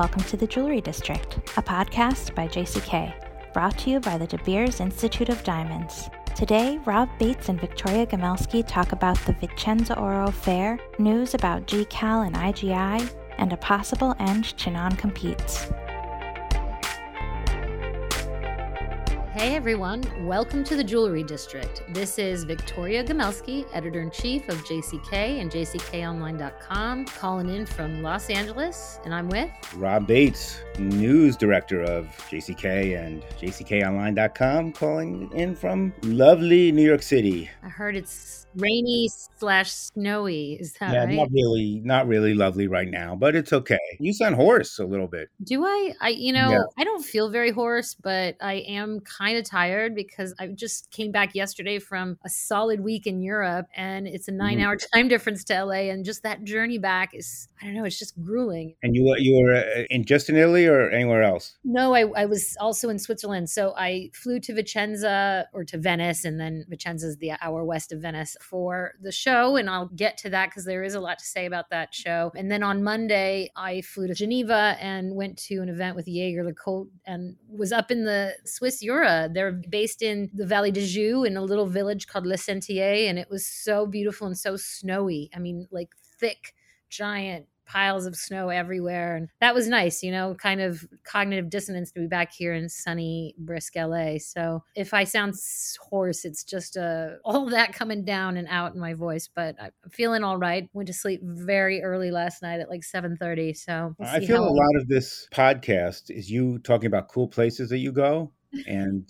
welcome to the Jewelry District, a podcast by JCK, brought to you by the De Beers Institute of Diamonds. Today, Rob Bates and Victoria Gomelsky talk about the Vicenza Oro Fair, news about GCAL and IGI, and a possible end to non competes. Hey everyone, welcome to the Jewelry District. This is Victoria Gomelsky, editor in chief of JCK and JCKOnline.com, calling in from Los Angeles, and I'm with Rob Bates, news director of JCK and JCKOnline.com, calling in from lovely New York City. I heard it's rainy slash snowy. Is that yeah, right? not really, not really lovely right now, but it's okay. You sound hoarse a little bit. Do I? I you know, Yeah. I don't feel very hoarse, but I am kind of tired because I just came back yesterday from a solid week in Europe and it's a 9-hour time difference to LA and just that journey back is I don't know, it's just grueling. And you, you were uh, in just in Italy or anywhere else? No, I, I was also in Switzerland. So I flew to Vicenza or to Venice, and then Vicenza is the hour west of Venice for the show. And I'll get to that because there is a lot to say about that show. And then on Monday, I flew to Geneva and went to an event with Jaeger LeCoultre and was up in the Swiss Jura. They're based in the Vallée de Joux in a little village called Le Sentier. And it was so beautiful and so snowy. I mean, like thick, giant piles of snow everywhere and that was nice you know kind of cognitive dissonance to be back here in sunny brisk la so if i sound hoarse it's just uh, all that coming down and out in my voice but i'm feeling all right went to sleep very early last night at like 7.30 so we'll I feel a lot of this podcast is you talking about cool places that you go. And,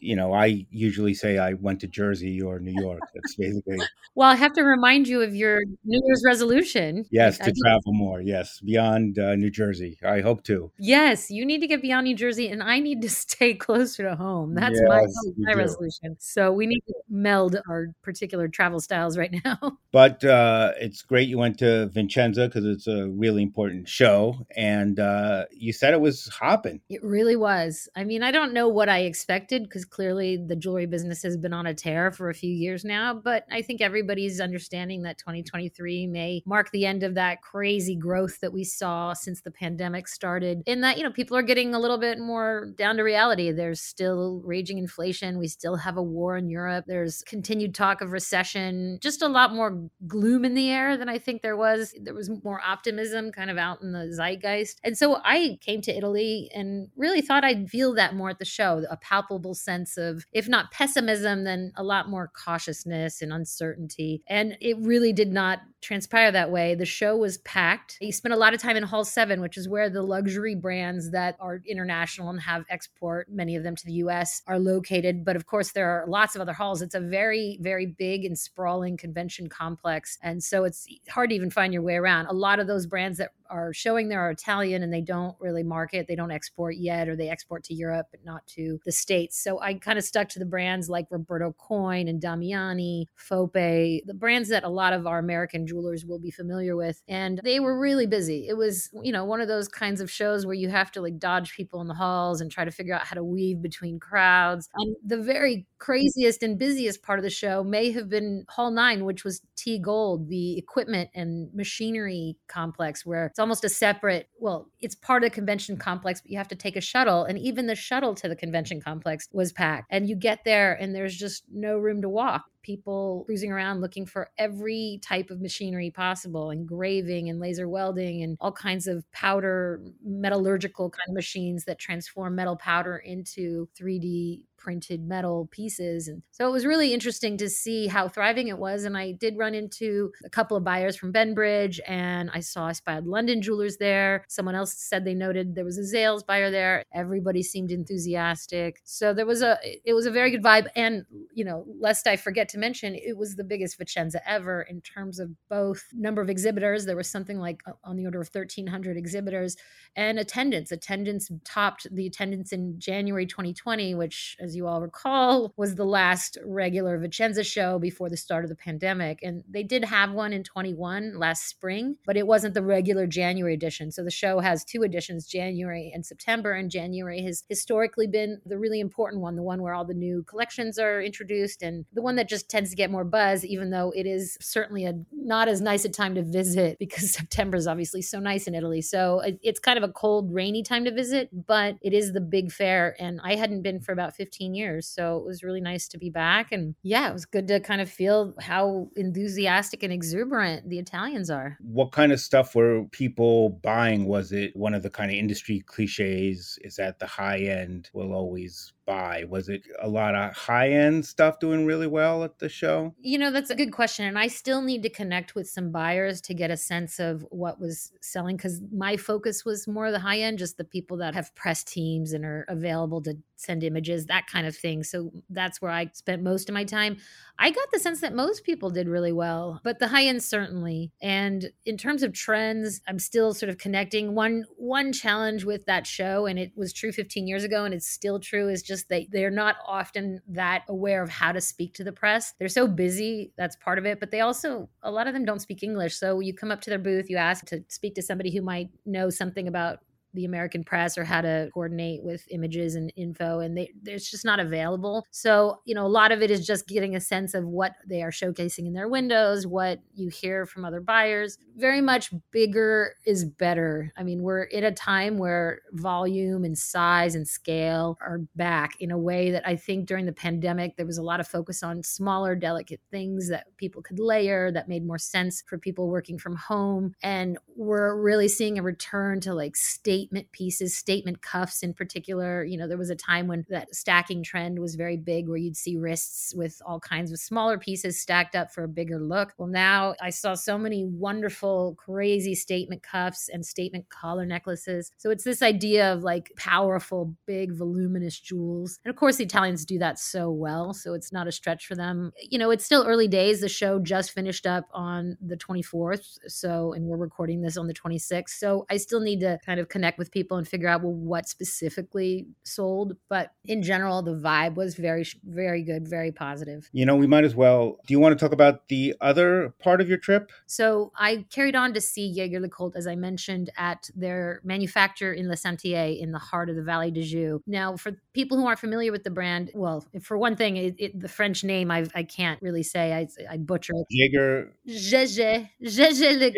you know, I usually say I went to Jersey or New York. That's basically, well i have to remind you of your new year's resolution yes, I- I to think- travel more. Yes, beyond uh, New Jersey. I hope to. Yes, you need to get beyond New Jersey, and I need to stay closer to home. That's my, Yes, you my resolution. So we need to meld our particular travel styles right now. But uh, it's great you went to Vincenza because it's a really important show. And uh, you said it was hopping. It really was. I mean, I don't know what I expected because clearly the jewelry business has been on a tear for a few years now. But I think everybody's understanding that 2023 may mark the end of that crazy growth that we saw since the pandemic started. In that, you know, people are getting a little bit more down to reality. There's still raging inflation. We still have a war in Europe. There's continued talk of recession, just a lot more gloom in the air than I think there was. There was more optimism kind of out in the zeitgeist. And so I came to Italy and really thought I'd feel that more at the show a palpable sense of, if not pessimism, then a lot more cautiousness and uncertainty. And it really did not transpire that way. The show was packed. You spent a lot of time in Hall 7, which is where the luxury brands that are international and have export, many of them to the US, are located. But of course, there are lots of other halls. It's a very, very big and sprawling convention complex. And so it's hard to even find your way around. A lot of those brands that are showing there are Italian and they don't really market, they don't export yet, or they export to Europe, but not to the States. So I kind of stuck to the brands like Roberto Coin and Damiani, Fope, the brands that a lot of our American jewelers will be familiar with. And they were really busy. It was, you know, one of those kinds of shows where you have to like dodge people in the halls and try to figure out how to weave between crowds. And the very craziest and busiest part of the show may have been Hall 9, which was T Gold, the equipment and machinery complex, where it's almost a separate, well, it's part of the convention complex, but you have to take a shuttle. And even the shuttle to the convention complex was packed. And you get there and there's just no room to walk. People cruising around looking for every type of machinery possible, engraving and laser welding, and all kinds of powder, metallurgical kind of machines that transform metal powder into 3D printed metal pieces. And so it was really interesting to see how thriving it was. And I did run into a couple of buyers from Ben Bridge and I saw I spied London jewelers there. Someone else said they noted there was a Zales buyer there. Everybody seemed enthusiastic. So there was a it was a very good vibe. And you know, lest I forget to mention, it was the biggest Vicenza ever in terms of both number of exhibitors. There was something like uh, on the order of 1,300 exhibitors and attendance. Attendance topped the attendance in January 2020, which, as you all recall, was the last regular Vicenza show before the start of the pandemic. And they did have one in 21 last spring, but it wasn't the regular January edition. So the show has two editions, January and September. And January has historically been the really important one, the one where all the new collections are introduced and the one that just tends to get more buzz, even though it is certainly a not as nice a time to visit because September is obviously so nice in Italy. So it's kind of a cold, rainy time to visit, but it is the big fair. And I hadn't been for about 15 years. So it was really nice to be back. And yeah, it was good to kind of feel how enthusiastic and exuberant the Italians are. What kind of stuff were people buying? Was it one of the kind of industry cliches? Is that the high end will always buy? Was it a lot of high end stuff doing really well at the show? You know, that's a good question. And I still need to connect with some buyers to get a sense of what was selling because my focus was more the high end, just the people that have press teams and are available to send images, that kind of thing. So that's where I spent most of my time. I got the sense that most people did really well, but the high end certainly. And in terms of trends, I'm still sort of connecting. One one challenge with that show, and it was true 15 years ago, and it's still true, is just that they're not often that aware of how to speak to the press. They're so busy, that's part of it. But they also, a lot of them don't speak English. So you come up to their booth, you ask to speak to somebody who might know something about the American press or how to coordinate with images and info, and they, it's just not available. So, you know, a lot of it is just getting a sense of what they are showcasing in their windows, what you hear from other buyers. Very much bigger is better. I mean, we're in a time where volume and size and scale are back in a way that I think during the pandemic, there was a lot of focus on smaller, delicate things that people could layer that made more sense for people working from home. And we're really seeing a return to like state statement pieces, statement cuffs in particular. You know, there was a time when that stacking trend was very big where you'd see wrists with all kinds of smaller pieces stacked up for a bigger look. Well, now I saw so many wonderful, crazy statement cuffs and statement collar necklaces. So it's this idea of like powerful, big, voluminous jewels. And of course, the Italians do that so well. So it's not a stretch for them. You know, it's still early days. The show just finished up on the 24th. So, and we're recording this on the 26th. So I still need to kind of connect connect with people and figure out well what specifically sold. But in general the vibe was very very good very positive. You know we might as well do you want to talk about the other part of your trip? So i carried on to see jaeger lecoultre as i mentioned at their manufacturer in le sentier in the heart of the vallée de joux now for people who aren't familiar with the brand well for one thing it, it, the french name I, I can't really say i, I butcher it jaeger jaeger jaeger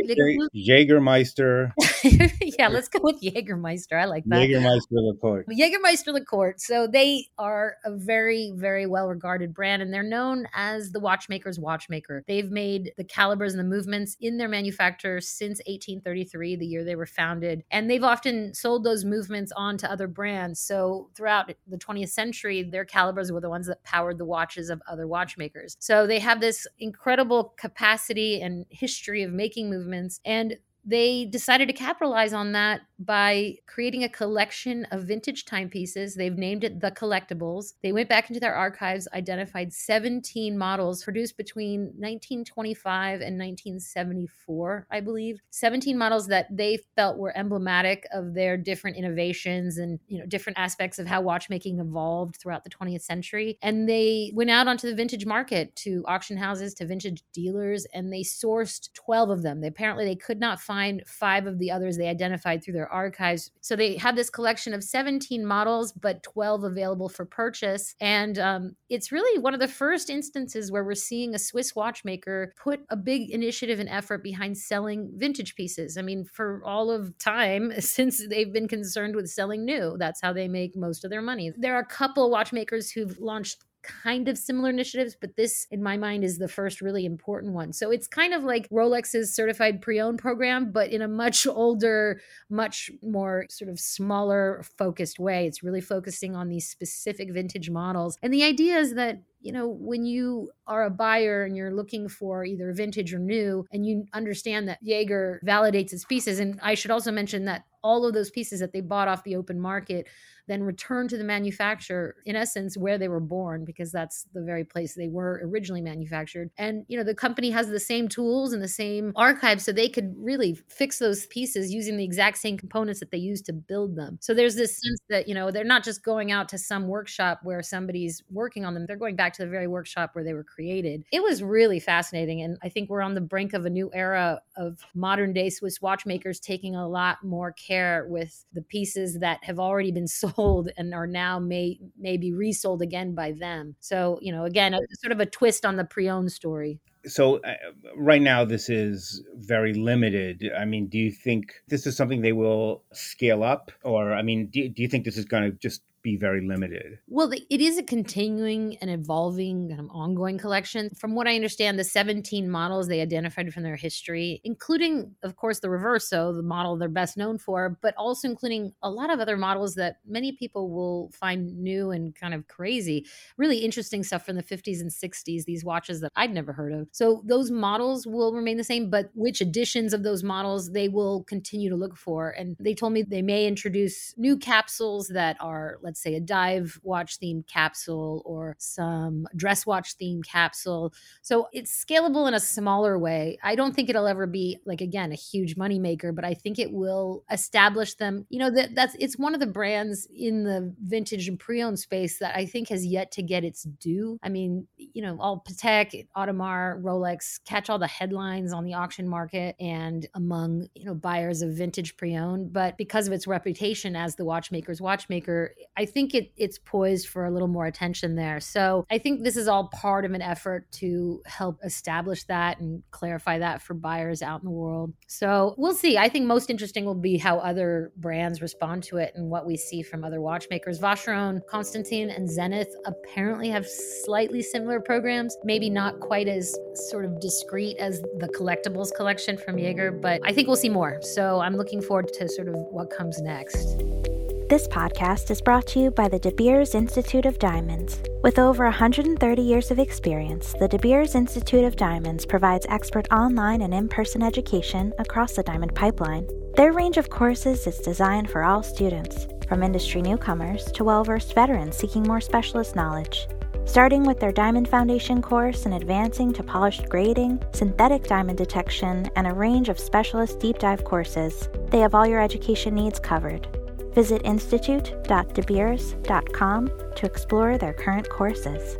jaegermeister yeah let's go with Jaegermeister. I like that. Jaegermeister LeCourt. Jägermeister LeCourt. So they are a very, very well regarded brand, and they're known as the watchmaker's watchmaker. They've made the calibers and the movements in their manufacture since 1833, the year they were founded. And they've often sold those movements on to other brands. So throughout the 20th century, their calibers were the ones that powered the watches of other watchmakers. So they have this incredible capacity and history of making movements. And they decided to capitalize on that by creating a collection of vintage timepieces. They've named it the Collectibles. They went back into their archives, identified 17 models produced between 1925 and 1974, I believe. 17 models that they felt were emblematic of their different innovations and, you know, different aspects of how watchmaking evolved throughout the 20th century. And they went out onto the vintage market to auction houses, to vintage dealers, and they sourced 12 of them. They apparently they could not find find five of the others they identified through their archives. So they have this collection of 17 models, but 12 available for purchase. And um, it's really one of the first instances where we're seeing a Swiss watchmaker put a big initiative and effort behind selling vintage pieces. I mean, for all of time, since they've been concerned with selling new, that's how they make most of their money. There are a couple watchmakers who've launched kind of similar initiatives, but this, in my mind, is the first really important one. So it's kind of like Rolex's certified pre owned program, but in a much older, much more sort of smaller focused way. It's really focusing on these specific vintage models. And the idea is that you know, when you are a buyer and you're looking for either vintage or new, and you understand that Jaeger validates its pieces, and I should also mention that all of those pieces that they bought off the open market then return to the manufacturer in essence where they were born because that's the very place they were originally manufactured. And you know the company has the same tools and the same archives so they could really fix those pieces using the exact same components that they used to build them. So there's this sense that you know they're not just going out to some workshop where somebody's working on them they're going back to the very workshop where they were created. It was really fascinating and i think we're on the brink of a new era of modern day swiss watchmakers taking a lot more care with the pieces that have already been sold old and are now may maybe resold again by them. So, you know, again, a, sort of a twist on the pre-owned story. So uh, right now this is very limited. I mean do you think this is something they will scale up? Or i mean do, do you think this is going to just be very limited. Well, it is a continuing and evolving kind of ongoing collection. From what I understand, the 17 models they identified from their history, including, of course, the Reverso, the model they're best known for, but also including a lot of other models that many people will find new and kind of crazy. Really interesting stuff from the 50s and 60s, these watches that I'd never heard of. So those models will remain the same, but which editions of those models they will continue to look for. And they told me they may introduce new capsules that are, let's let's say a dive watch themed capsule or some dress watch themed capsule. So it's scalable in a smaller way. I don't think it'll ever be like again a huge money maker, but I think it will establish them. You know that that's it's one of the brands in the vintage and pre-owned space that I think has yet to get its due. I mean, you know, all Patek, Audemars, Rolex catch all the headlines on the auction market and among you know buyers of vintage pre-owned, but because of its reputation as the watchmaker's watchmaker, I think it, it's poised for a little more attention there. So I think this is all part of an effort to help establish that and clarify that for buyers out in the world. So we'll see. I think most interesting will be how other brands respond to it and what we see from other watchmakers. Vacheron, Constantin, and Zenith apparently have slightly similar programs, maybe not quite as sort of discreet as the collectibles collection from Jaeger, but I think we'll see more. So I'm looking forward to sort of what comes next. This podcast is brought to you by the De Beers Institute of Diamonds. With over 130 years of experience, the De Beers Institute of Diamonds provides expert online and in person education across the diamond pipeline. Their range of courses is designed for all students, from industry newcomers to well versed veterans seeking more specialist knowledge. Starting with their Diamond Foundation course and advancing to polished grading, synthetic diamond detection, and a range of specialist deep dive courses, they have all your education needs covered. Visit institute.debeers.com to explore their current courses.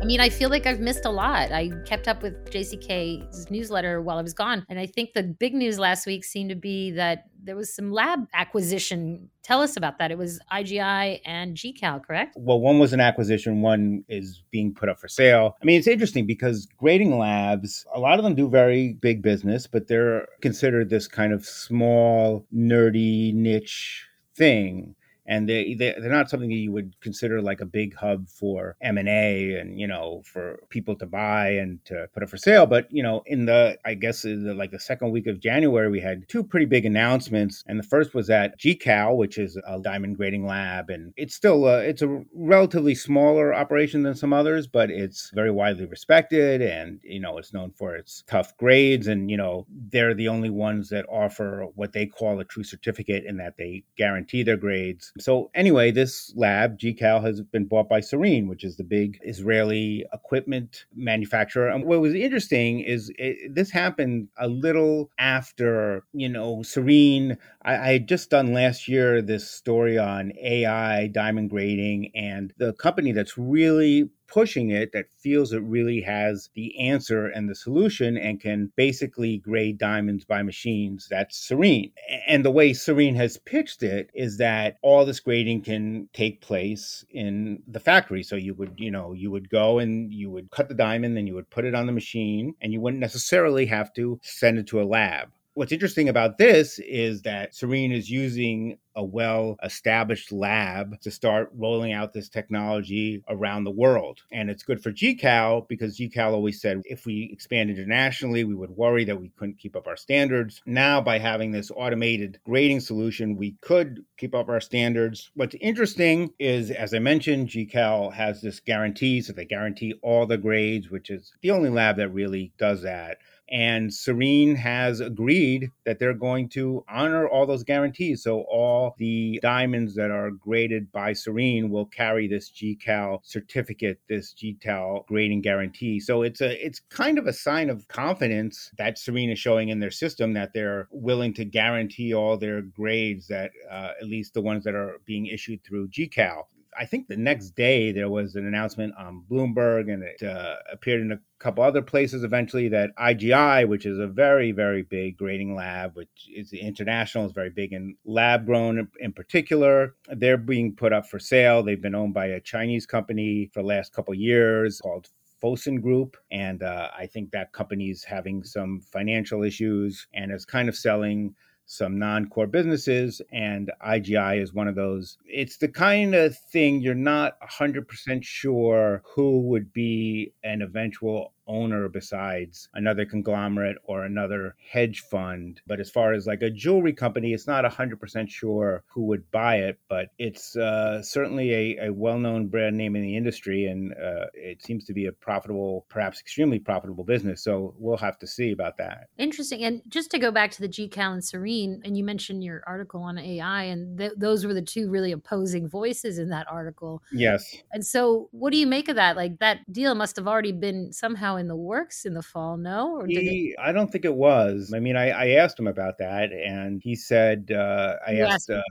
I mean, I feel like I've missed a lot. I kept up with JCK's newsletter while I was gone. And I think the big news last week seemed to be that there was some lab acquisition. Tell us about that. It was IGI and GCal, correct? Well, one was an acquisition, one is being put up for sale. I mean, it's interesting because grading labs, a lot of them do very big business, but they're considered this kind of small, nerdy niche thing and they, they are not something that you would consider like a big hub for m&a and you know for people to buy and to put it for sale. But you know in the i guess the, like the second week of january we had two pretty big announcements. And the first was at gcal which is a diamond grading lab. And it's still a, it's a relatively smaller operation than some others but it's very widely respected and you know it's known for its tough grades. And you know they're the only ones that offer what they call a true certificate in that they guarantee their grades so anyway, this lab, GCal, has been bought by Sarine, which is the big Israeli equipment manufacturer. And what was interesting is it, this happened a little after, you know, Sarine. I, had just done last year this story on AI diamond grading, and the company that's really pushing it that feels it really has the answer and the solution and can basically grade diamonds by machines. That's Sarine. And the way Sarine has pitched it is that all this grading can take place in the factory. So you would, you know, you would go and you would cut the diamond, then you would put it on the machine, and you wouldn't necessarily have to send it to a lab. What's interesting about this is that Sarine is using a well established lab to start rolling out this technology around the world. And it's good for GCal because GCal always said if we expand internationally, we would worry that we couldn't keep up our standards. Now, by having this automated grading solution, we could keep up our standards. What's interesting is, as I mentioned, GCal has this guarantee, so they guarantee all the grades, which is the only lab that really does that. And Sarine has agreed that they're going to honor all those guarantees. So all the diamonds that are graded by Sarine will carry this GCal certificate, this GCal grading guarantee. So it's a it's kind of a sign of confidence that Sarine is showing in their system that they're willing to guarantee all their grades that uh, at least the ones that are being issued through GCal. I think the next day there was an announcement on Bloomberg and it uh, appeared in a couple other places eventually that IGI, which is a very, very big grading lab, which is international, is very big in lab grown in, particular. They're being put up for sale. They've been owned by a Chinese company for the last couple years called Fosun Group. And uh, I think that company is having some financial issues and is kind of selling some non-core businesses and IGI is one of those. It's the kind of thing you're not 100% sure who would be an eventual owner besides another conglomerate or another hedge fund. But as far as like a jewelry company, it's not 100% sure who would buy it, but it's uh, certainly a, a well known brand name in the industry. And uh, it seems to be a profitable, perhaps extremely profitable business. So we'll have to see about that. Interesting. And just to go back to the GCal and Sarine, and you mentioned your article on AI, and th- those were the two really opposing voices in that article. Yes. And so, what do you make of that? Like, that deal must have already been somehow in the works in the fall, no? Or he, it... I don't think it was. I mean, I, I, asked him about that, and he said, uh, I you asked. asked uh,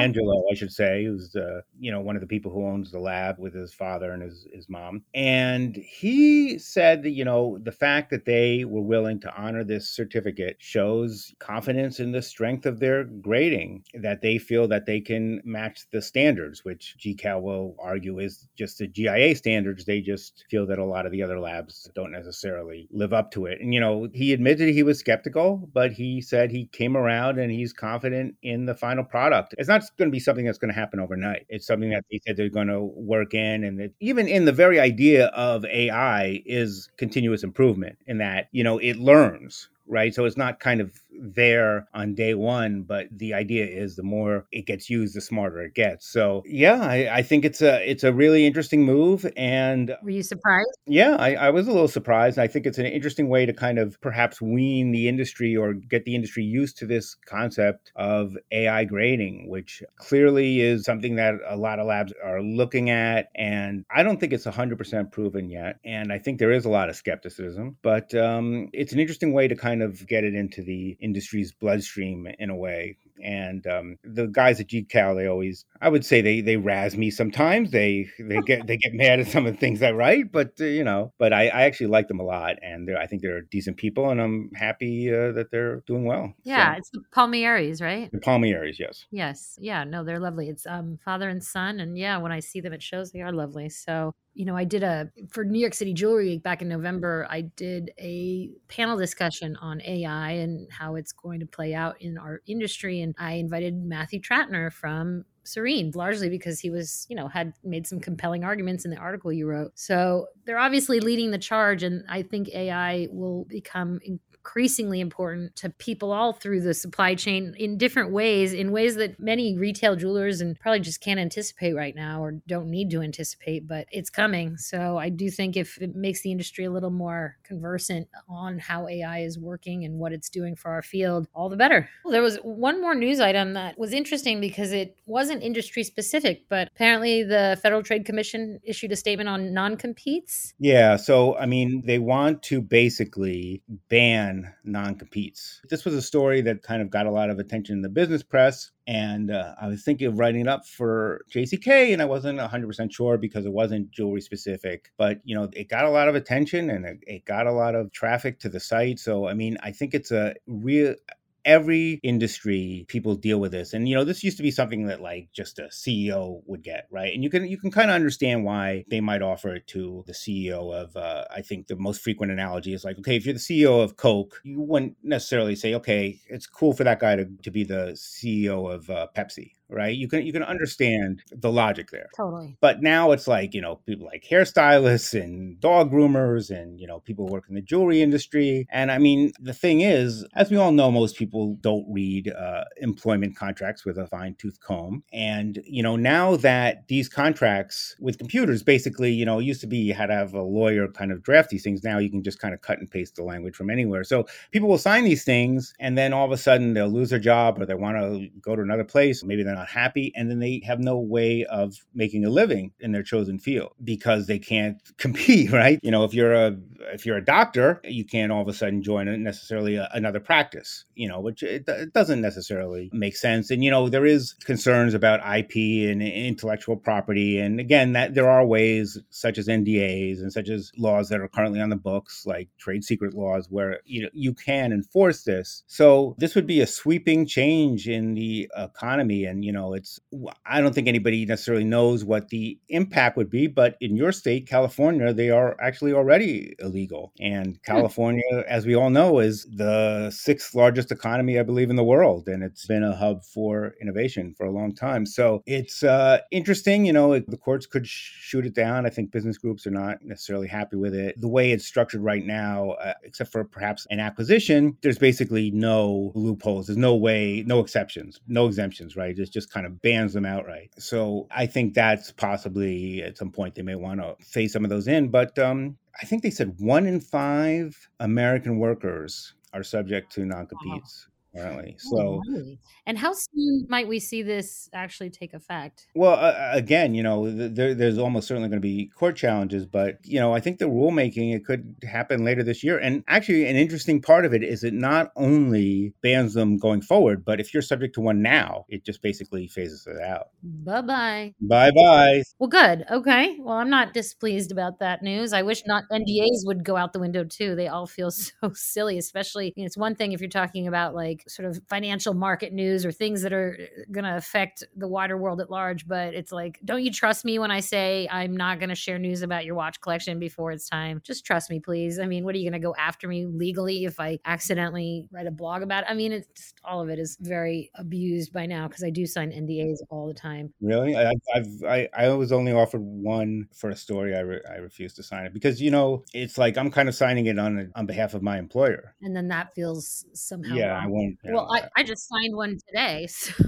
Angelo, I should say, who's uh, you know one of the people who owns the lab with his father and his his mom, and he said that you know the fact that they were willing to honor this certificate shows confidence in the strength of their grading, that they feel that they can match the standards, which GCal will argue is just the GIA standards. They just feel that a lot of the other labs don't necessarily live up to it. And you know he admitted he was skeptical, but he said he came around and he's confident in the final product it's not going to be something that's going to happen overnight. It's something mm. that they said they're going to work in, and it, even in the very idea of AI is continuous improvement. In that, you know, it learns right? So it's not kind of there on day one, but the idea is the more it gets used, the smarter it gets. So yeah, I, I think it's a it's a really interesting move. And were you surprised? Yeah, I, I was a little surprised. I think it's an interesting way to kind of perhaps wean the industry or get the industry used to this concept of AI grading, which clearly is something that a lot of labs are looking at. And I don't think it's 100% proven yet. And I think there is a lot of skepticism, but um, it's an interesting way to kind kind of get it into the industry's bloodstream in a way. And um, the guys at GCal, they always, I would say they they razz me sometimes. They they get they get mad at some of the things I write, but uh, you know, but I, I actually like them a lot, and I think they're decent people, and I'm happy uh, that they're doing well. Yeah, so. it's the Palmieri's, right? The Palmieri's, yes. Yes, yeah, no, they're lovely. It's um father and son, and yeah, when I see them at shows, they are lovely. So you know, I did a for New York City Jewelry Week back in November. I did a panel discussion on AI and how it's going to play out in our industry, and I invited Matthew Trattner from Sarine, largely because he was, you know, had made some compelling arguments in the article you wrote. So they're obviously leading the charge, and I think AI will become increasingly important to people all through the supply chain in different ways, in ways that many retail jewelers and probably just can't anticipate right now or don't need to anticipate, but it's coming. So I do think if it makes the industry a little more conversant on how AI is working and what it's doing for our field, all the better. Well, there was one more news item that was interesting because it wasn't industry specific, but apparently the Federal Trade Commission issued a statement on non competes. Yeah. So, I mean, they want to basically ban ban non competes. This was a story that kind of got a lot of attention in the business press. And uh, I was thinking of writing it up for JCK, and I wasn't 100% sure because it wasn't jewelry specific. But, you know, it got a lot of attention and it, it got a lot of traffic to the site. So, I mean, I think it's a real every industry people deal with this and you know this used to be something that like just a ceo would get right? And you can you can kind of understand why they might offer it to the ceo of uh, i think the most frequent analogy is like okay if you're the ceo of coke you wouldn't necessarily say okay it's cool for that guy to, to be the ceo of uh, pepsi right? You can you can understand the logic there. Totally. But now it's like, you know, people like hairstylists and dog groomers and, you know, people work in the jewelry industry. And I mean, the thing is, as we all know, most people don't read uh, employment contracts with a fine tooth comb. And, you know, now that these contracts with computers basically, you know, used to be you had to have a lawyer kind of draft these things. Now you can just kind of cut and paste the language from anywhere. So people will sign these things and then all of a sudden they'll lose their job or they want to go to another place. Maybe they're not not happy, and then they have no way of making a living in their chosen field because they can't compete, right? You know, if you're a if you're a doctor, you can't all of a sudden join necessarily a, another practice, you know, which it, it doesn't necessarily make sense. And you know, there is concerns about IP and intellectual property, and again, that there are ways such as NDAs and such as laws that are currently on the books, like trade secret laws, where you know you can enforce this. So this would be a sweeping change in the economy, and you know, it's I don't think anybody necessarily knows what the impact would be, but in your state, California, they are actually already illegal, and hmm. California, as we all know, is the sixth largest economy, I believe, in the world, and it's been a hub for innovation for a long time. So it's uh, interesting. You know, the courts could shoot it down. I think business groups are not necessarily happy with it. The way it's structured right now, uh, except for perhaps an acquisition, there's basically no loopholes. There's no way, no exceptions, no exemptions, right? It just kind of bans them outright. So I think that's possibly at some point they may want to phase some of those in. But um, I think they said one in five American workers are subject to non competes apparently. Oh, so, really? and how soon might we see this actually take effect? Well, uh, again, you know, there, there's almost certainly going to be court challenges, but you know, I think the rulemaking it could happen later this year. And actually, an interesting part of it is it not only bans them going forward, but if you're subject to one now, it just basically phases it out. Bye bye. Bye bye. Well, good. Okay. Well, I'm not displeased about that news. I wish not NDAs would go out the window too. They all feel so silly, especially. You know, it's one thing if you're talking about like sort of financial market news or things that are uh, going to affect the wider world at large. But it's like, don't you trust me when I say I'm not going to share news about your watch collection before it's time? Just trust me, please. I mean, what are you going to go after me legally if I accidentally write a blog about it? I mean, it's just, all of it is very abused by now because I do sign NDAs all the time. Really? I, I've, I, I was only offered one for a story. I, re- I refused to sign it because, you know, it's like I'm kind of signing it on, on behalf of my employer. And then that feels somehow. Yeah, wrong. I won't well, I, I just signed one today. So.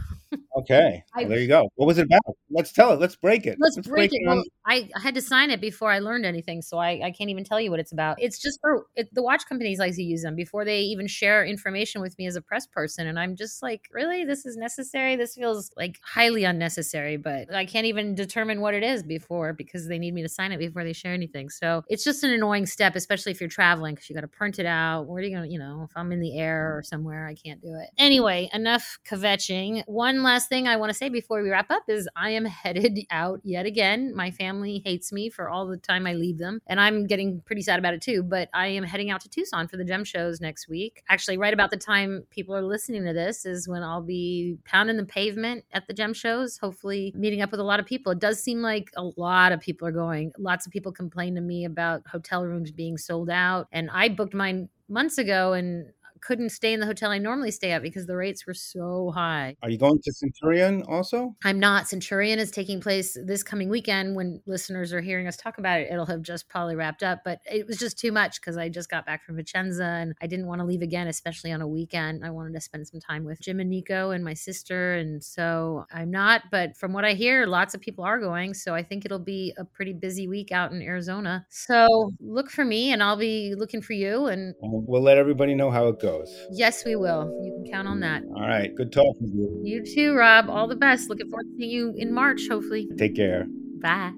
Okay. Well, there you go. What was it about? Let's tell it. Let's break it. Let's, Let's break, break, it. Well, I, I, had to sign it before I learned anything, so I, I can't even tell you what it's about. It's just for it, the watch companies like to use them before they even share information with me as a press person, and I'm just like, really, this is necessary? This feels like highly unnecessary, but I can't even determine what it is before because they need me to sign it before they share anything. So it's just an annoying step, especially if you're traveling because you got to print it out. Where are you going to, you know, if I'm in the air or somewhere, I can't do it. Anyway, enough kvetching. One last thing I want to say before we wrap up is I am headed out yet again. My family hates me for all the time I leave them, and I'm getting pretty sad about it too. But I am heading out to Tucson for the gem shows next week. Actually, right about the time people are listening to this is when I'll be pounding the pavement at the gem shows, hopefully meeting up with a lot of people. It does seem like a lot of people are going. Lots of people complain to me about hotel rooms being sold out, and I booked mine months ago and couldn't stay in the hotel I normally stay at because the rates were so high. Are you going to Centurion also? I'm not. Centurion is taking place this coming weekend. When listeners are hearing us talk about it, it'll have just probably wrapped up. But it was just too much because I just got back from Vicenza and I didn't want to leave again, especially on a weekend. I wanted to spend some time with Jim and Nico and my sister. And so I'm not. But from what I hear, lots of people are going. So I think it'll be a pretty busy week out in Arizona. So look for me and I'll be looking for you. And we'll let everybody know how it goes goes. Yes, we will. You can count on that. All right. Good talking to you. You too, Rob. All the best. Looking forward to seeing you in March, hopefully. Take care. Bye.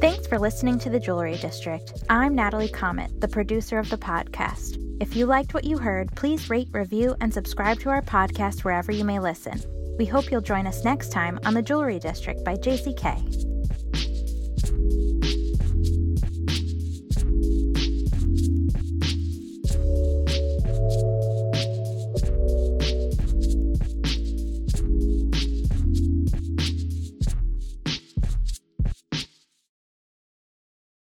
Thanks for listening to the Jewelry District. I'm Natalie Chomet, the producer of the podcast. If you liked what you heard, please rate, review, and subscribe to our podcast wherever you may listen. We hope you'll join us next time on the Jewelry District by JCK.